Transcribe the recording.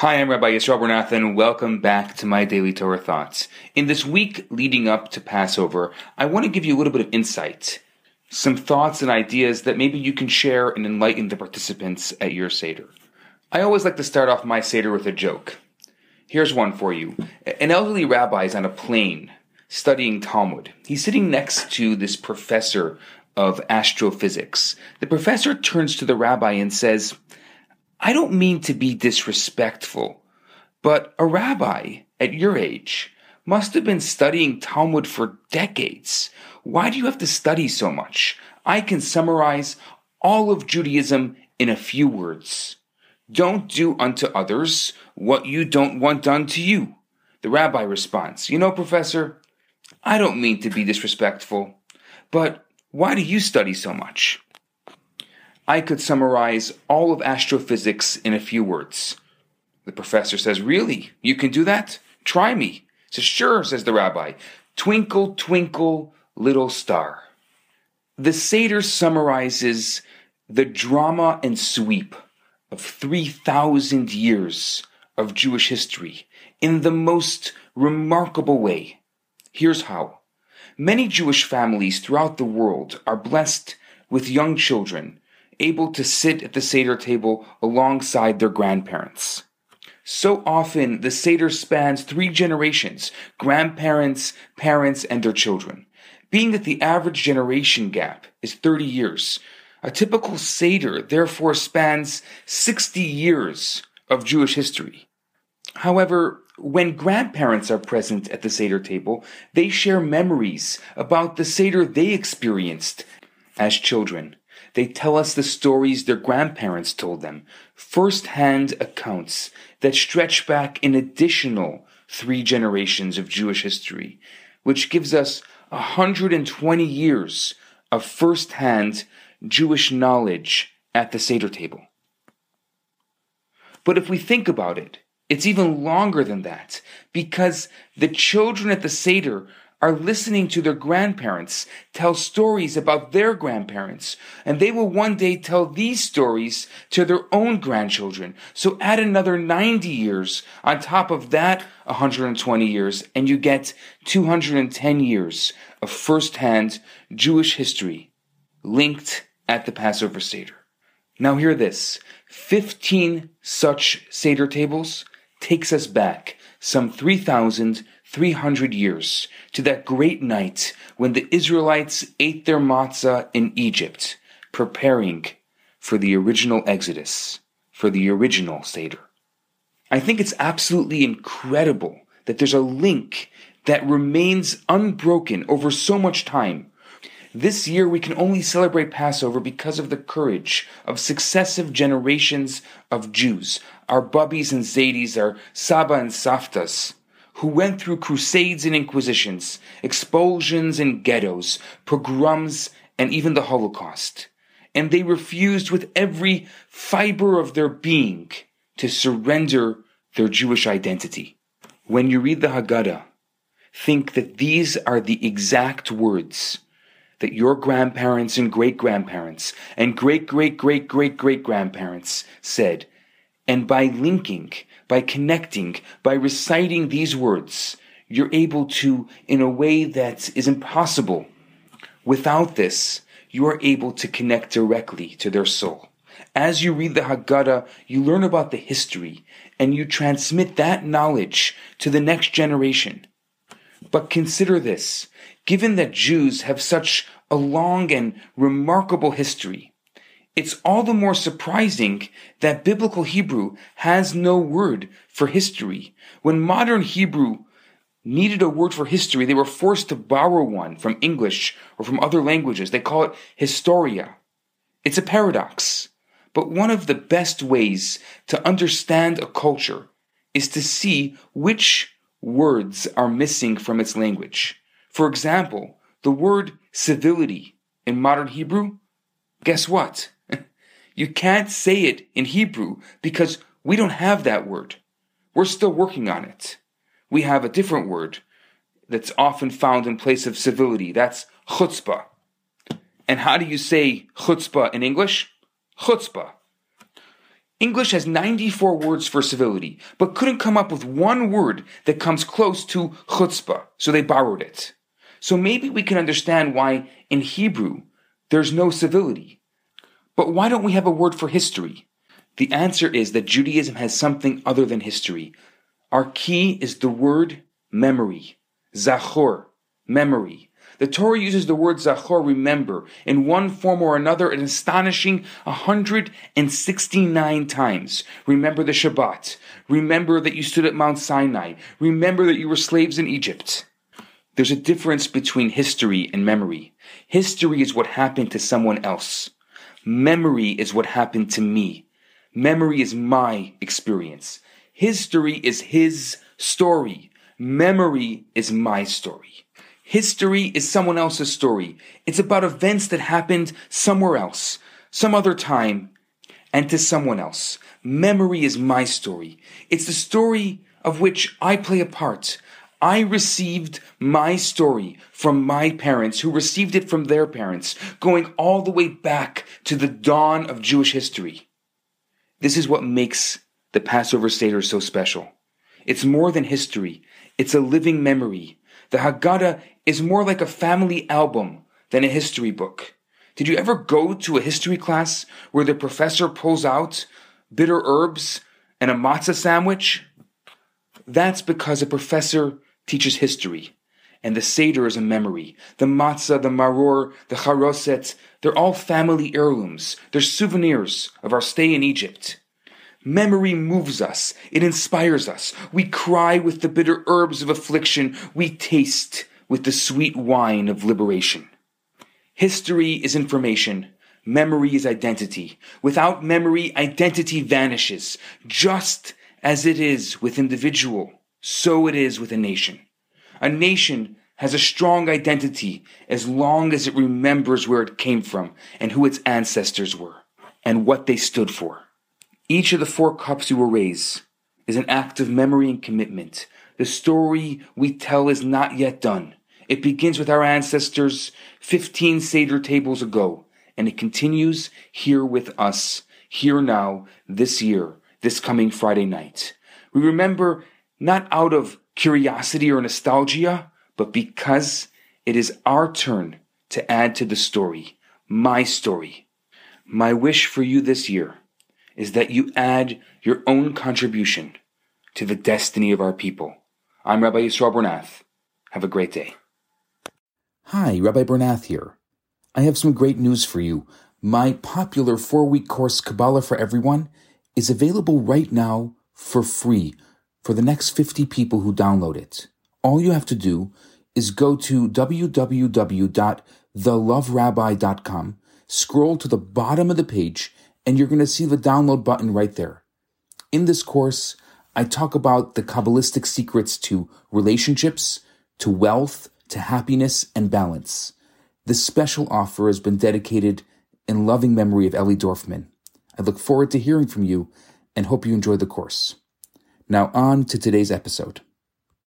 Hi, I'm Rabbi Yisrael Bernath, welcome back to my Daily Torah Thoughts. In this week leading up to Passover, I want to give you a little bit of insight, some thoughts and ideas that maybe you can share and enlighten the participants at your Seder. I always like to start off my Seder with a joke. Here's one for you. An elderly rabbi is on a plane studying Talmud. He's sitting next to this professor of astrophysics. The professor turns to the rabbi and says, I don't mean to be disrespectful, but a rabbi at your age must have been studying Talmud for decades. Why do you have to study so much? I can summarize all of Judaism in a few words. Don't do unto others what you don't want done to you. The rabbi responds, You know, professor, I don't mean to be disrespectful, but why do you study so much? I could summarize all of astrophysics in a few words. The professor says, Really? You can do that? Try me. Says, Sure, says the rabbi. Twinkle, twinkle, little star. The Seder summarizes the drama and sweep of 3,000 years of Jewish history in the most remarkable way. Here's how. Many Jewish families throughout the world are blessed with young children able to sit at the Seder table alongside their grandparents. So often, the Seder spans three generations grandparents, parents, and their children. Being that the average generation gap is 30 years, a typical Seder therefore spans 60 years of Jewish history. However, when grandparents are present at the Seder table, they share memories about the Seder they experienced as children. They tell us the stories their grandparents told them, first hand accounts that stretch back an additional three generations of Jewish history, which gives us 120 years of first hand Jewish knowledge at the Seder table. But if we think about it, it's even longer than that because the children at the Seder are listening to their grandparents tell stories about their grandparents, and they will one day tell these stories to their own grandchildren. So add another 90 years on top of that 120 years, and you get 210 years of first-hand Jewish history linked at the Passover Seder. Now hear this. 15 such Seder tables takes us back some 3,300 years to that great night when the Israelites ate their matzah in Egypt, preparing for the original Exodus, for the original Seder. I think it's absolutely incredible that there's a link that remains unbroken over so much time this year we can only celebrate Passover because of the courage of successive generations of Jews, our bubbies and zadies, our saba and saftas, who went through crusades and inquisitions, expulsions and ghettos, pogroms, and even the Holocaust. And they refused with every fiber of their being to surrender their Jewish identity. When you read the Haggadah, think that these are the exact words that your grandparents and great grandparents and great great great great great grandparents said. And by linking, by connecting, by reciting these words, you're able to, in a way that is impossible. Without this, you are able to connect directly to their soul. As you read the Haggadah, you learn about the history and you transmit that knowledge to the next generation. But consider this given that Jews have such a long and remarkable history, it's all the more surprising that biblical Hebrew has no word for history. When modern Hebrew needed a word for history, they were forced to borrow one from English or from other languages. They call it historia. It's a paradox. But one of the best ways to understand a culture is to see which words are missing from its language. For example, the word civility in modern Hebrew, guess what? You can't say it in Hebrew because we don't have that word. We're still working on it. We have a different word that's often found in place of civility. That's chutzpah. And how do you say chutzpah in English? Chutzpah. English has 94 words for civility, but couldn't come up with one word that comes close to chutzpah, so they borrowed it. So maybe we can understand why in Hebrew there's no civility. But why don't we have a word for history? The answer is that Judaism has something other than history. Our key is the word memory. Zachor, memory. The Torah uses the word Zachor, remember, in one form or another an astonishing 169 times. Remember the Shabbat. Remember that you stood at Mount Sinai. Remember that you were slaves in Egypt. There's a difference between history and memory. History is what happened to someone else. Memory is what happened to me. Memory is my experience. History is his story. Memory is my story. History is someone else's story. It's about events that happened somewhere else, some other time, and to someone else. Memory is my story. It's the story of which I play a part. I received my story from my parents, who received it from their parents, going all the way back to the dawn of Jewish history. This is what makes the Passover Seder so special. It's more than history. It's a living memory. The Haggadah is more like a family album than a history book. Did you ever go to a history class where the professor pulls out bitter herbs and a matzah sandwich? That's because a professor teaches history, and the Seder is a memory. The matzah, the maror, the charoset, they're all family heirlooms. They're souvenirs of our stay in Egypt. Memory moves us. It inspires us. We cry with the bitter herbs of affliction. We taste with the sweet wine of liberation. History is information. Memory is identity. Without memory, identity vanishes. Just as it is with individual, so it is with a nation. A nation has a strong identity as long as it remembers where it came from and who its ancestors were and what they stood for. Each of the four cups you will raise is an act of memory and commitment. The story we tell is not yet done. It begins with our ancestors 15 Seder tables ago, and it continues here with us, here now, this year, this coming Friday night. We remember not out of curiosity or nostalgia, but because it is our turn to add to the story, my story. My wish for you this year is that you add your own contribution to the destiny of our people. I'm Rabbi Yisrael Bernath. Have a great day. Hi, Rabbi Bernath here. I have some great news for you. My popular four week course, Kabbalah for Everyone, is available right now for free for the next 50 people who download it. All you have to do is go to www.theloverabbi.com, scroll to the bottom of the page, and you're going to see the download button right there. In this course, I talk about the Kabbalistic secrets to relationships, to wealth, to happiness, and balance. This special offer has been dedicated in loving memory of Ellie Dorfman. I look forward to hearing from you and hope you enjoy the course. Now, on to today's episode.